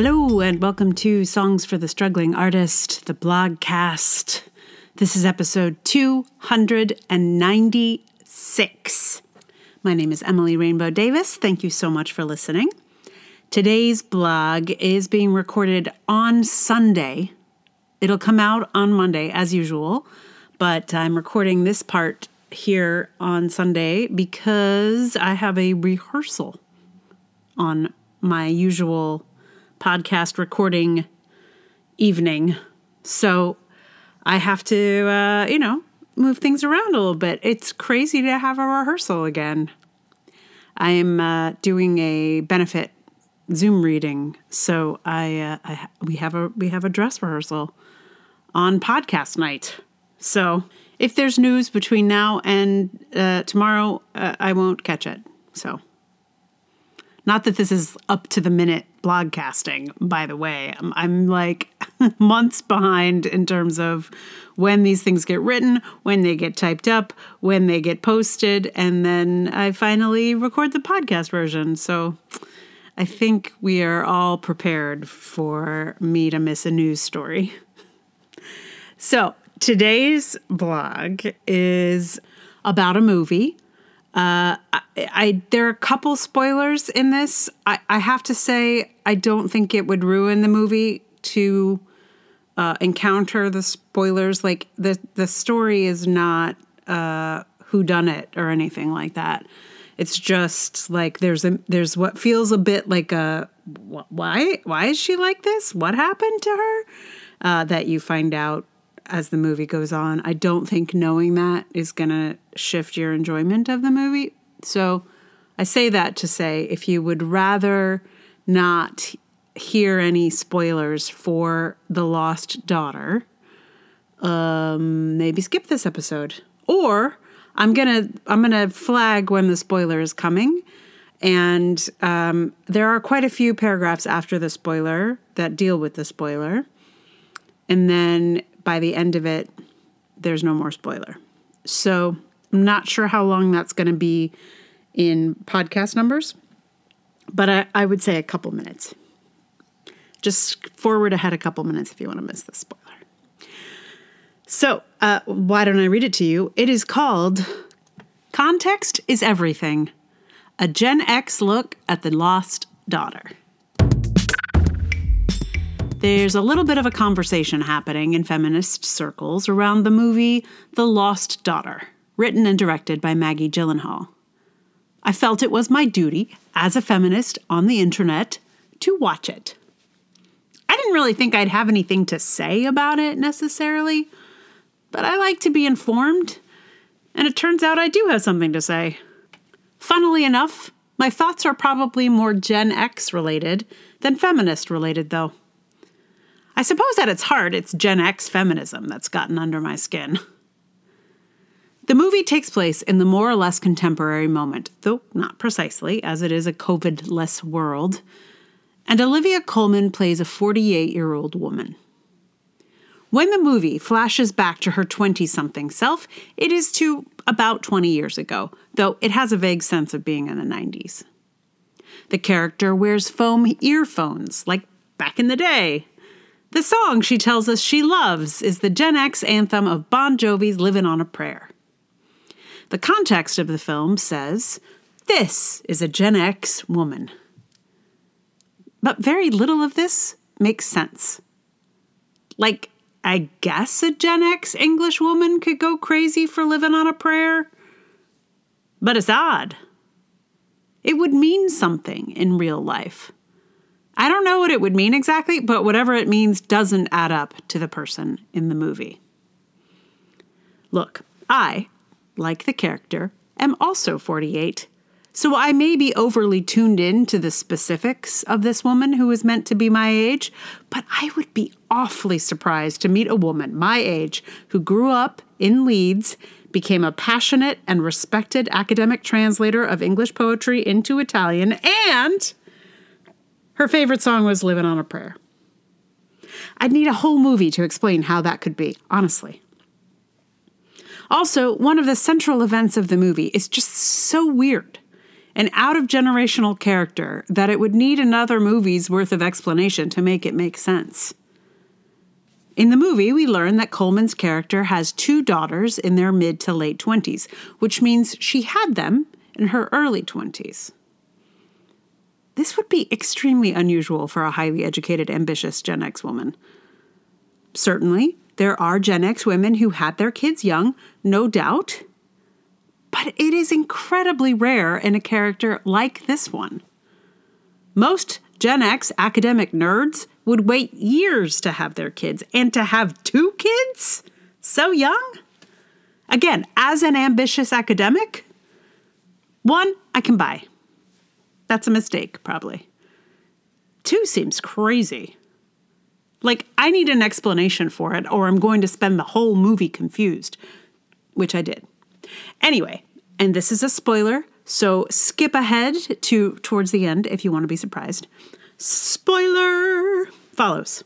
Hello, and welcome to Songs for the Struggling Artist, the blogcast. This is episode 296. My name is Emily Rainbow Davis. Thank you so much for listening. Today's blog is being recorded on Sunday. It'll come out on Monday, as usual, but I'm recording this part here on Sunday because I have a rehearsal on my usual podcast recording evening. So I have to, uh, you know, move things around a little bit. It's crazy to have a rehearsal again. I'm uh, doing a benefit Zoom reading, so I, uh, I we have a we have a dress rehearsal on podcast night. So if there's news between now and uh, tomorrow, uh, I won't catch it. So. Not that this is up to the minute blogcasting, by the way. I'm, I'm like months behind in terms of when these things get written, when they get typed up, when they get posted, and then I finally record the podcast version. So I think we are all prepared for me to miss a news story. So today's blog is about a movie I, I, there are a couple spoilers in this. I, I have to say I don't think it would ruin the movie to uh, encounter the spoilers. Like the the story is not uh, who done it or anything like that. It's just like there's a there's what feels a bit like a why why is she like this? What happened to her? Uh, that you find out as the movie goes on. I don't think knowing that is going to shift your enjoyment of the movie. So I say that to say if you would rather not hear any spoilers for The Lost Daughter, um, maybe skip this episode. Or I'm gonna I'm gonna flag when the spoiler is coming. And um, there are quite a few paragraphs after the spoiler that deal with the spoiler. And then by the end of it, there's no more spoiler. So I'm not sure how long that's going to be in podcast numbers, but I, I, would say a couple minutes. Just forward ahead a couple minutes if you want to miss the spoiler. So, uh, why don't I read it to you? It is called Context is Everything A Gen X Look at the Lost Daughter. There's a little bit of a conversation happening in feminist circles around the movie The Lost Daughter, written and directed by Maggie Gyllenhaal. I felt it was my duty, as a feminist on the internet, to watch it. I didn't really think I'd have anything to say about it necessarily, but I like to be informed, and it turns out I do have something to say. Funnily enough, my thoughts are probably more Gen X related than feminist related, though. I suppose at its heart, it's Gen X feminism that's gotten under my skin. The movie takes place in the more or less contemporary moment, though not precisely, as it is a COVID less world, and Olivia Colman plays a 48 year old woman. When the movie flashes back to her 20 something self, it is to about 20 years ago, though it has a vague sense of being in the 90s. The character wears foam earphones, like back in the day, the song she tells us she loves is the Gen X anthem of Bon Jovi's Living on a Prayer. The context of the film says, This is a Gen X woman. But very little of this makes sense. Like, I guess a Gen X English woman could go crazy for living on a prayer. But it's odd. It would mean something in real life. I don't know what it would mean exactly, but whatever it means doesn't add up to the person in the movie. Look, I, like the character, am also 48, so I may be overly tuned in to the specifics of this woman who is meant to be my age, but I would be awfully surprised to meet a woman my age who grew up in Leeds, became a passionate and respected academic translator of English poetry into Italian, and her favorite song was Living on a Prayer. I'd need a whole movie to explain how that could be, honestly. Also, one of the central events of the movie is just so weird and out of generational character that it would need another movie's worth of explanation to make it make sense. In the movie, we learn that Colman's character has two daughters in their mid to late 20s, which means she had them in her early 20s. This would be extremely unusual for a highly educated, ambitious Gen X woman. Certainly, there are Gen X women who had their kids young, no doubt, but it is incredibly rare in a character like this one. Most Gen X academic nerds would wait years to have their kids, and to have two kids so young? Again, as an ambitious academic, one I can buy. That's a mistake, probably. Two seems crazy. Like, I need an explanation for it, or I'm going to spend the whole movie confused, which I did. Anyway, and this is a spoiler, so skip ahead to towards the end if you want to be surprised. Spoiler follows.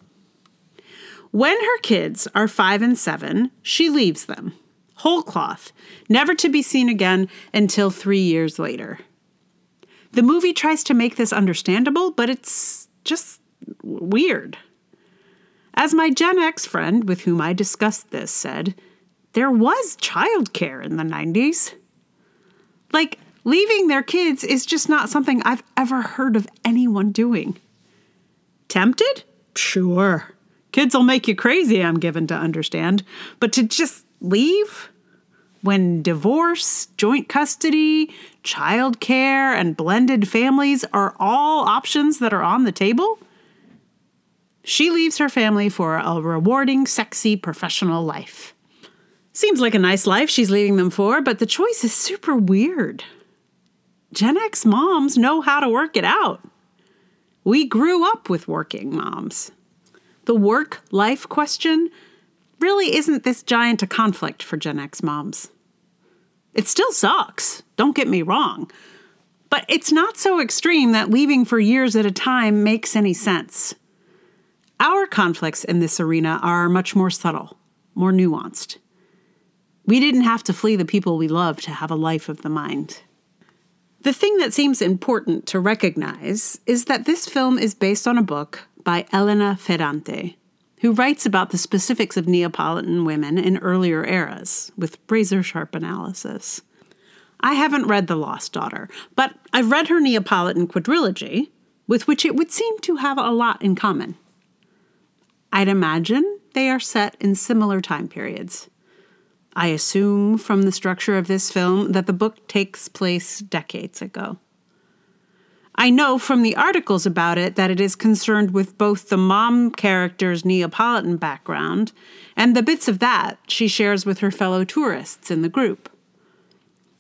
When her kids are five and seven, she leaves them, whole cloth, never to be seen again until three years later. The movie tries to make this understandable, but it's just weird. As my Gen X friend with whom I discussed this said, there was childcare in the 90s. Like, leaving their kids is just not something I've ever heard of anyone doing. Tempted? Sure. Kids will make you crazy, I'm given to understand. But to just leave? When divorce, joint custody, child care, and blended families are all options that are on the table? She leaves her family for a rewarding, sexy, professional life. Seems like a nice life she's leaving them for, but the choice is super weird. Gen X moms know how to work it out. We grew up with working moms. The work life question really isn't this giant a conflict for Gen X moms. It still sucks, don't get me wrong, but it's not so extreme that leaving for years at a time makes any sense. Our conflicts in this arena are much more subtle, more nuanced. We didn't have to flee the people we love to have a life of the mind. The thing that seems important to recognize is that this film is based on a book by Elena Ferrante, who writes about the specifics of Neapolitan women in earlier eras with razor sharp analysis. I haven't read The Lost Daughter, but I've read her Neapolitan quadrilogy, with which it would seem to have a lot in common. I'd imagine they are set in similar time periods. I assume from the structure of this film that the book takes place decades ago. I know from the articles about it that it is concerned with both the mom character's Neapolitan background and the bits of that she shares with her fellow tourists in the group.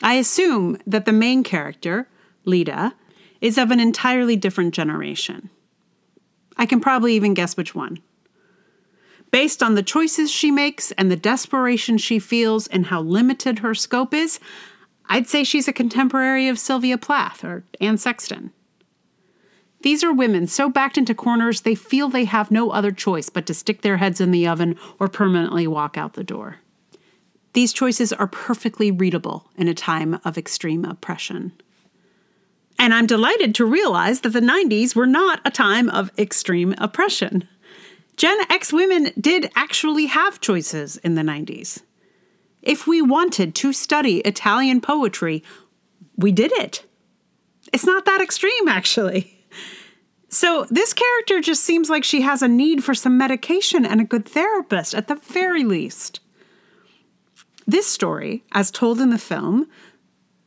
I assume that the main character, Leda, is of an entirely different generation. I can probably even guess which one. Based on the choices she makes and the desperation she feels and how limited her scope is, I'd say she's a contemporary of Sylvia Plath or Anne Sexton. These are women so backed into corners they feel they have no other choice but to stick their heads in the oven or permanently walk out the door. These choices are perfectly readable in a time of extreme oppression. And I'm delighted to realize that the 90s were not a time of extreme oppression. Gen X women did actually have choices in the 90s. If we wanted to study Italian poetry, we did it. It's not that extreme, actually. So, this character just seems like she has a need for some medication and a good therapist, at the very least. This story, as told in the film,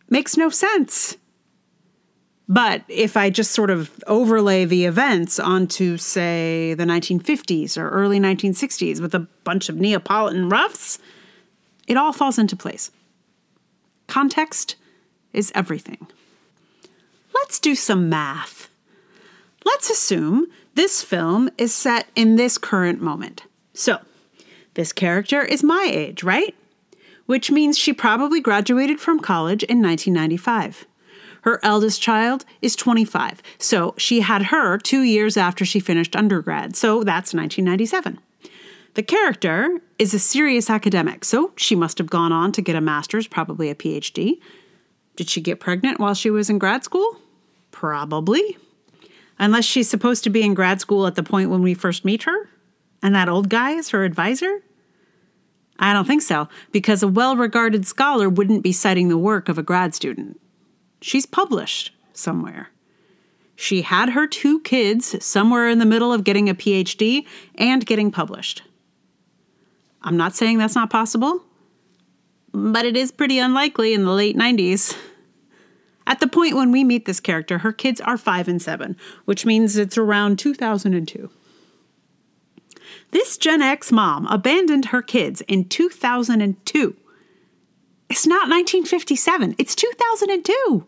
makes no sense. But if I just sort of overlay the events onto, say, the 1950s or early 1960s with a bunch of Neapolitan roughs, it all falls into place. Context is everything. Let's do some math. Let's assume this film is set in this current moment. So, this character is my age, right? Which means she probably graduated from college in 1995. Her eldest child is 25, so she had her two years after she finished undergrad, so that's 1997. The character is a serious academic, so she must have gone on to get a master's, probably a PhD. Did she get pregnant while she was in grad school? Probably. Unless she's supposed to be in grad school at the point when we first meet her and that old guy is her advisor? I don't think so, because a well regarded scholar wouldn't be citing the work of a grad student. She's published somewhere. She had her two kids somewhere in the middle of getting a PhD and getting published. I'm not saying that's not possible, but it is pretty unlikely in the late 90s. At the point when we meet this character, her kids are five and seven, which means it's around 2002. This Gen X mom abandoned her kids in 2002. It's not 1957, it's 2002.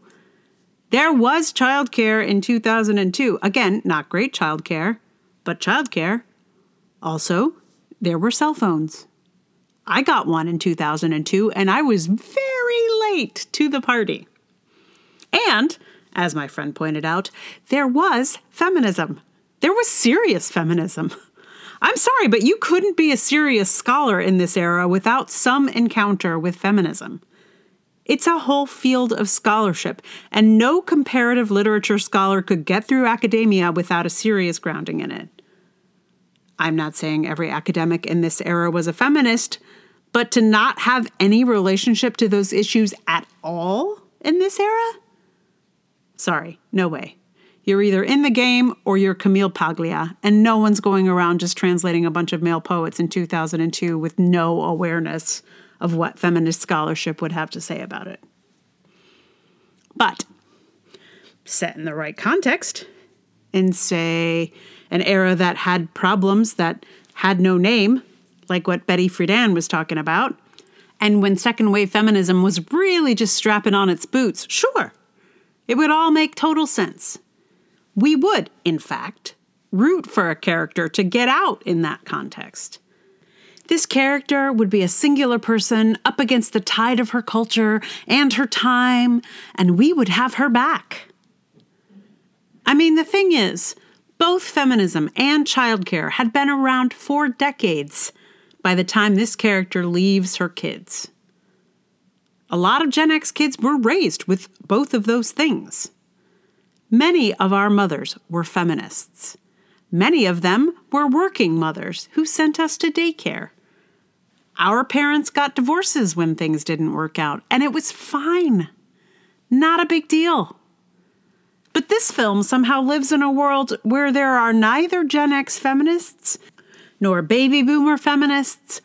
There was childcare in 2002. Again, not great childcare, but childcare. Also, there were cell phones. I got one in 2002 and I was very late to the party. And, as my friend pointed out, there was feminism. There was serious feminism. I'm sorry, but you couldn't be a serious scholar in this era without some encounter with feminism. It's a whole field of scholarship, and no comparative literature scholar could get through academia without a serious grounding in it. I'm not saying every academic in this era was a feminist, but to not have any relationship to those issues at all in this era? Sorry, no way. You're either in the game or you're Camille Paglia, and no one's going around just translating a bunch of male poets in 2002 with no awareness of what feminist scholarship would have to say about it. But set in the right context, in say an era that had problems that had no name, like what Betty Friedan was talking about, and when second wave feminism was really just strapping on its boots, sure, it would all make total sense. We would, in fact, root for a character to get out in that context. This character would be a singular person up against the tide of her culture and her time, and we would have her back. I mean, the thing is, both feminism and childcare had been around for decades by the time this character leaves her kids. A lot of Gen X kids were raised with both of those things. Many of our mothers were feminists. Many of them were working mothers who sent us to daycare. Our parents got divorces when things didn't work out, and it was fine. Not a big deal. But this film somehow lives in a world where there are neither Gen X feminists, nor baby boomer feminists,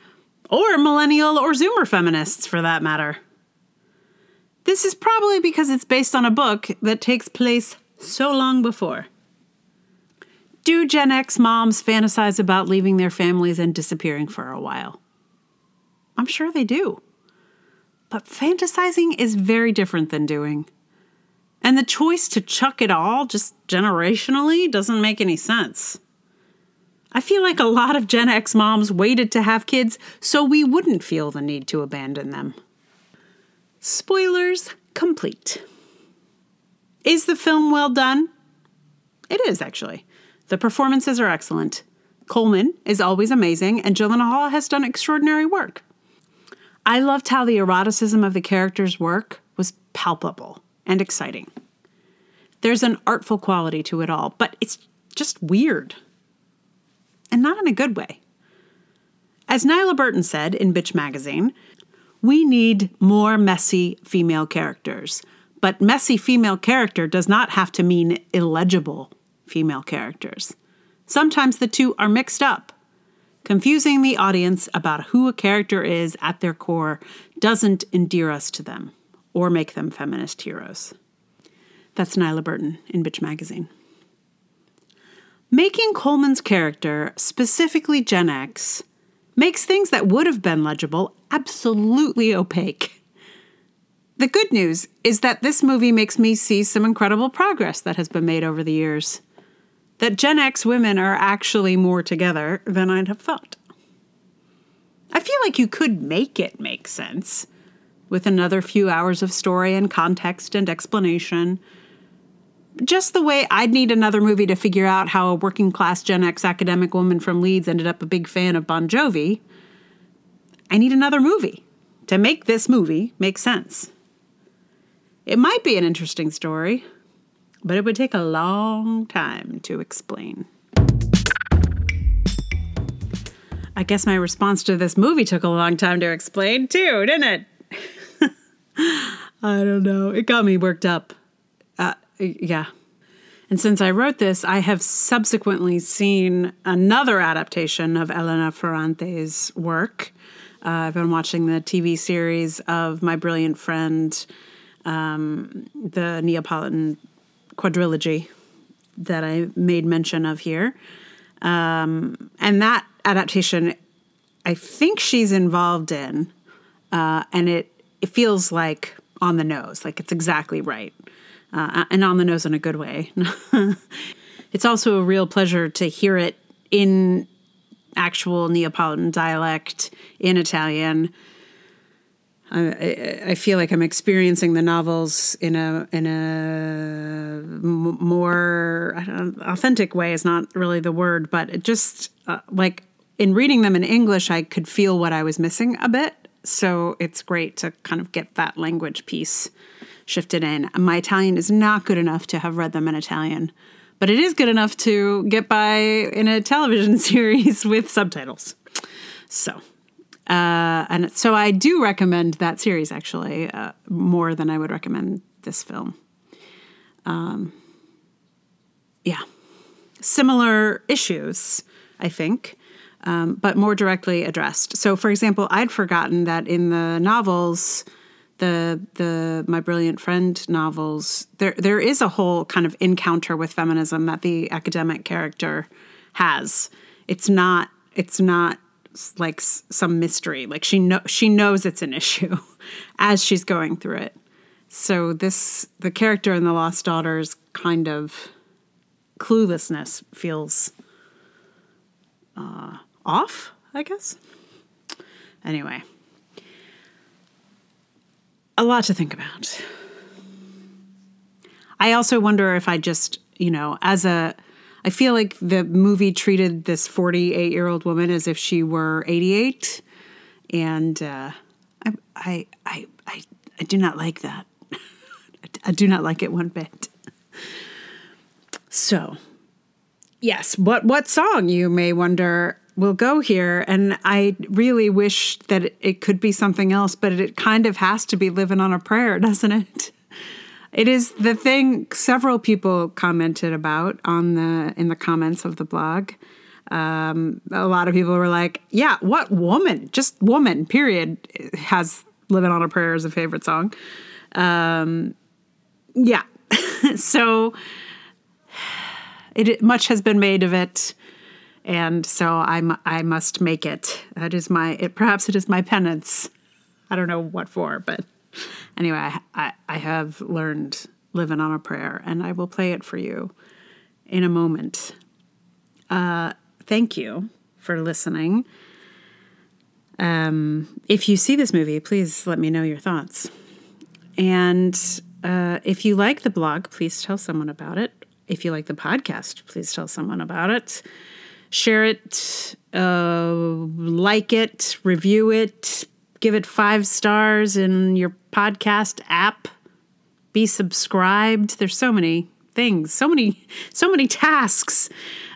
or millennial or zoomer feminists for that matter. This is probably because it's based on a book that takes place so long before. Do Gen X moms fantasize about leaving their families and disappearing for a while? I'm sure they do. But fantasizing is very different than doing. And the choice to chuck it all just generationally doesn't make any sense. I feel like a lot of Gen X moms waited to have kids so we wouldn't feel the need to abandon them. Spoilers complete. Is the film well done? It is, actually. The performances are excellent. Colman is always amazing, and Gyllenhaal has done extraordinary work. I loved how the eroticism of the characters' work was palpable and exciting. There's an artful quality to it all, but it's just weird. And not in a good way. As Nyla Burton said in Bitch Magazine, we need more messy female characters. But messy female character does not have to mean illegible female characters. Sometimes the two are mixed up. Confusing the audience about who a character is at their core doesn't endear us to them or make them feminist heroes. That's Nyla Burton in Bitch Magazine. Making Colman's character, specifically Gen X, makes things that would have been legible absolutely opaque. The good news is that this movie makes me see some incredible progress that has been made over the years. That Gen X women are actually more together than I'd have thought. I feel like you could make it make sense with another few hours of story and context and explanation. Just the way I'd need another movie to figure out how a working class Gen X academic woman from Leeds ended up a big fan of Bon Jovi. I need another movie to make this movie make sense. It might be an interesting story, but it would take a long time to explain. I guess my response to this movie took a long time to explain too, didn't it? I don't know. It got me worked up. Uh, yeah. And since I wrote this, I have subsequently seen another adaptation of Elena Ferrante's work. Uh, I've been watching the TV series of My Brilliant Friend, um, the Neapolitan quadrilogy that I made mention of here. Um, and that adaptation, I think she's involved in, uh, and it it feels like on the nose, like it's exactly right, uh, and on the nose in a good way. it's also a real pleasure to hear it in actual Neapolitan dialect in Italian. I, I, feel like I'm experiencing the novels in a in a more authentic way is not really the word, but just uh, like in reading them in English, I could feel what I was missing a bit. So it's great to kind of get that language piece shifted in. My Italian is not good enough to have read them in Italian, but it is good enough to get by in a television series with subtitles. So uh, and so I do recommend that series actually uh, more than I would recommend this film. Um, yeah, similar issues, I think, um, but more directly addressed. So, for example, I'd forgotten that in the novels, the the My Brilliant Friend novels, there there is a whole kind of encounter with feminism that the academic character has. It's not it's not like some mystery. Like she know she knows it's an issue as she's going through it. So this the character in the Lost Daughters kind of cluelessness feels uh, off, I guess. Anyway, a lot to think about. I also wonder if I just, you know, as a I feel like the movie treated this 48 year old woman as if she were 88. And uh, I, I, I, I, I do not like that. I do not like it one bit. So, yes, what what song you may wonder will go here and I really wish that it, could be something else, but it kind of has to be living on a prayer, doesn't it? It is the thing several people commented about on the in the comments of the blog. Um, a lot of people were like, "Yeah, what woman? Just woman. Period." Has "Living on a Prayer" as a favorite song. Um, yeah, so it much has been made of it, and so I'm I must make it. That is my it. Perhaps it is my penance. I don't know what for, but anyway, I, I, I have learned living on a prayer, and I will play it for you in a moment. Uh, thank you for listening. Um, if you see this movie, please let me know your thoughts. And uh, if you like the blog, please tell someone about it. If you like the podcast, please tell someone about it. Share it, uh, like it, review it, give it five stars in your podcast app. Be subscribed. There's so many things, so many, so many tasks.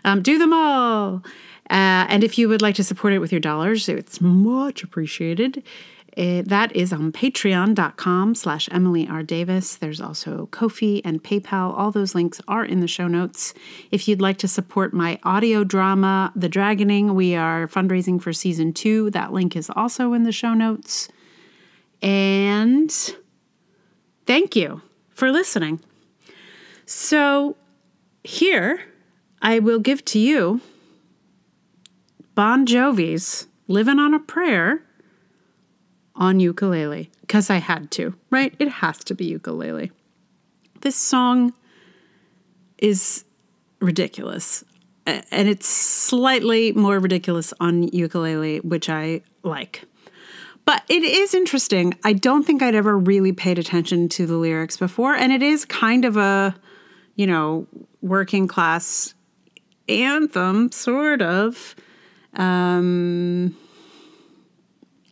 Um, do them all. Uh, and if you would like to support it with your dollars, it's much appreciated. Uh, that is on patreon.com slash Emily R. Davis. There's also Ko-fi and PayPal. All those links are in the show notes. If you'd like to support my audio drama, The Dragoning, we are fundraising for season two. That link is also in the show notes. And thank you for listening. So here I will give to you Bon Jovi's Living on a Prayer on ukulele because I had to, right? It has to be ukulele. This song is ridiculous. And it's slightly more ridiculous on ukulele, which I like. But it is interesting. I don't think I'd ever really paid attention to the lyrics before. And it is kind of a, you know, working class anthem, sort of. Um,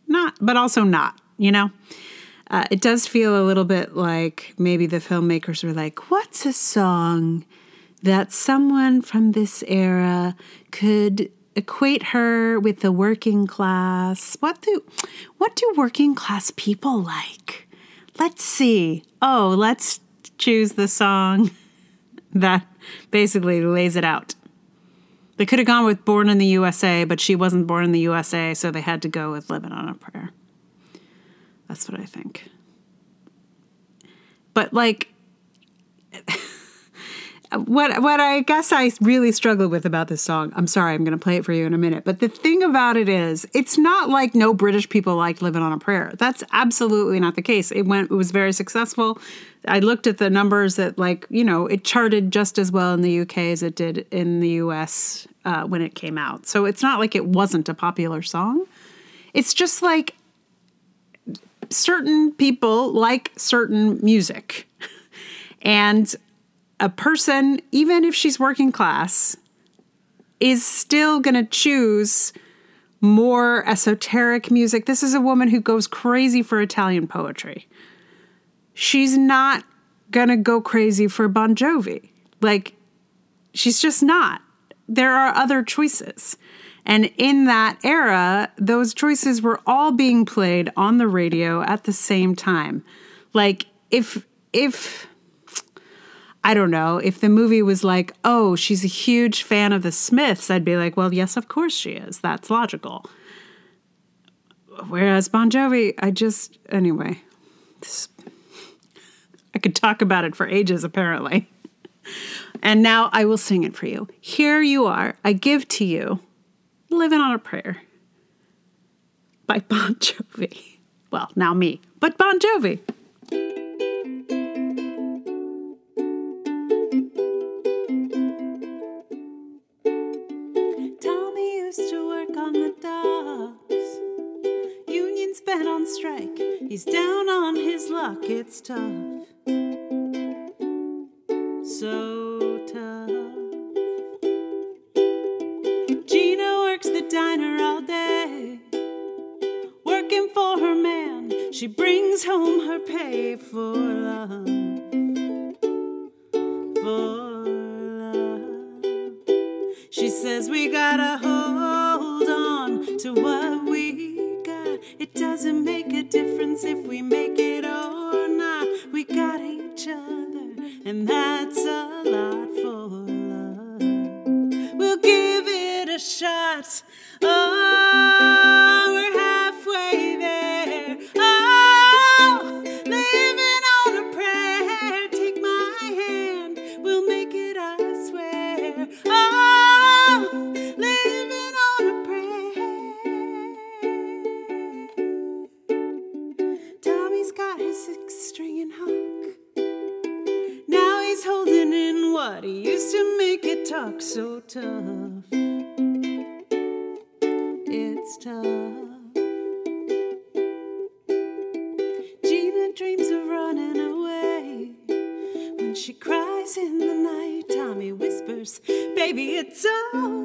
not, but also not, you know? Uh, it does feel a little bit like maybe the filmmakers were like, what's a song that someone from this era could equate her with the working class? What do what do working class people like? Let's see. Oh, let's choose the song that basically lays it out. They could have gone with Born in the USA, but she wasn't born in the USA, so they had to go with Living on a Prayer. That's what I think. But like what what I guess I really struggled with about this song. I'm sorry, I'm going to play it for you in a minute. But the thing about it is, it's not like no British people liked "Living on a Prayer." That's absolutely not the case. It went, it was very successful. I looked at the numbers that, like, you know, it charted just as well in the UK as it did in the US uh, when it came out. So it's not like it wasn't a popular song. It's just like certain people like certain music. And a person, even if she's working class, is still going to choose more esoteric music. This is a woman who goes crazy for Italian poetry. She's not going to go crazy for Bon Jovi. Like, she's just not. There are other choices. And in that era, those choices were all being played on the radio at the same time. Like, if, if, I don't know, if the movie was like, oh, she's a huge fan of the Smiths, I'd be like, well, yes, of course she is. That's logical. Whereas Bon Jovi, I just, anyway, I could talk about it for ages, apparently. And now I will sing it for you. Here you are. I give to you Living on a Prayer by Bon Jovi. Well, now me, but Bon Jovi. He's down on his luck, it's tough. So tough. Gina works the diner all day, working for her man. She brings home her pay for love. For love. She says we gotta hold on to what what used to make it talk so tough. It's tough. Gina dreams of running away. When she cries in the night, Tommy whispers, Baby, it's okay.